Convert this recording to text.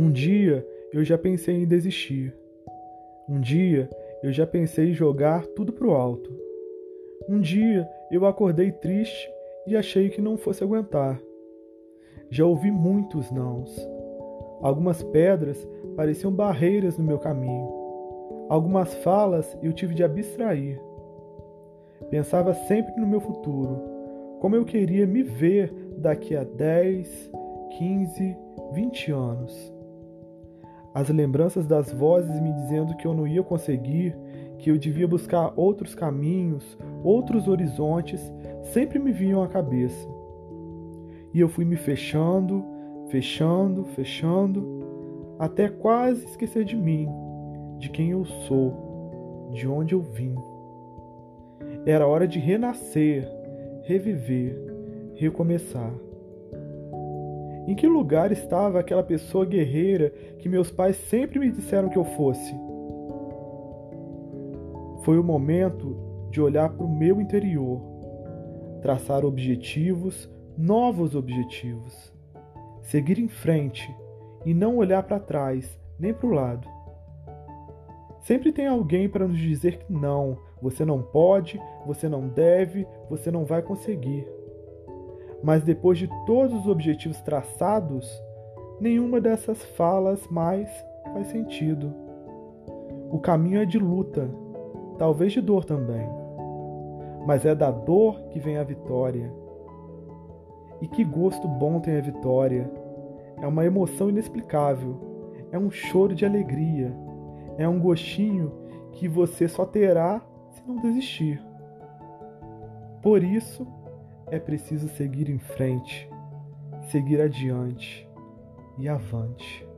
Um dia eu já pensei em desistir. Um dia eu já pensei em jogar tudo pro alto. Um dia eu acordei triste e achei que não fosse aguentar. Já ouvi muitos nãos. Algumas pedras pareciam barreiras no meu caminho. Algumas falas eu tive de abstrair. Pensava sempre no meu futuro, como eu queria me ver daqui a 10, 15, 20 anos. As lembranças das vozes me dizendo que eu não ia conseguir, que eu devia buscar outros caminhos, outros horizontes, sempre me vinham à cabeça. E eu fui me fechando, fechando, fechando, até quase esquecer de mim, de quem eu sou, de onde eu vim. Era hora de renascer, reviver, recomeçar. Em que lugar estava aquela pessoa guerreira que meus pais sempre me disseram que eu fosse? Foi o momento de olhar para o meu interior, traçar objetivos, novos objetivos, seguir em frente e não olhar para trás nem para o lado. Sempre tem alguém para nos dizer que não, você não pode, você não deve, você não vai conseguir. Mas depois de todos os objetivos traçados, nenhuma dessas falas mais faz sentido. O caminho é de luta, talvez de dor também. Mas é da dor que vem a vitória. E que gosto bom tem a vitória! É uma emoção inexplicável, é um choro de alegria, é um gostinho que você só terá se não desistir. Por isso, é preciso seguir em frente, seguir adiante e avante.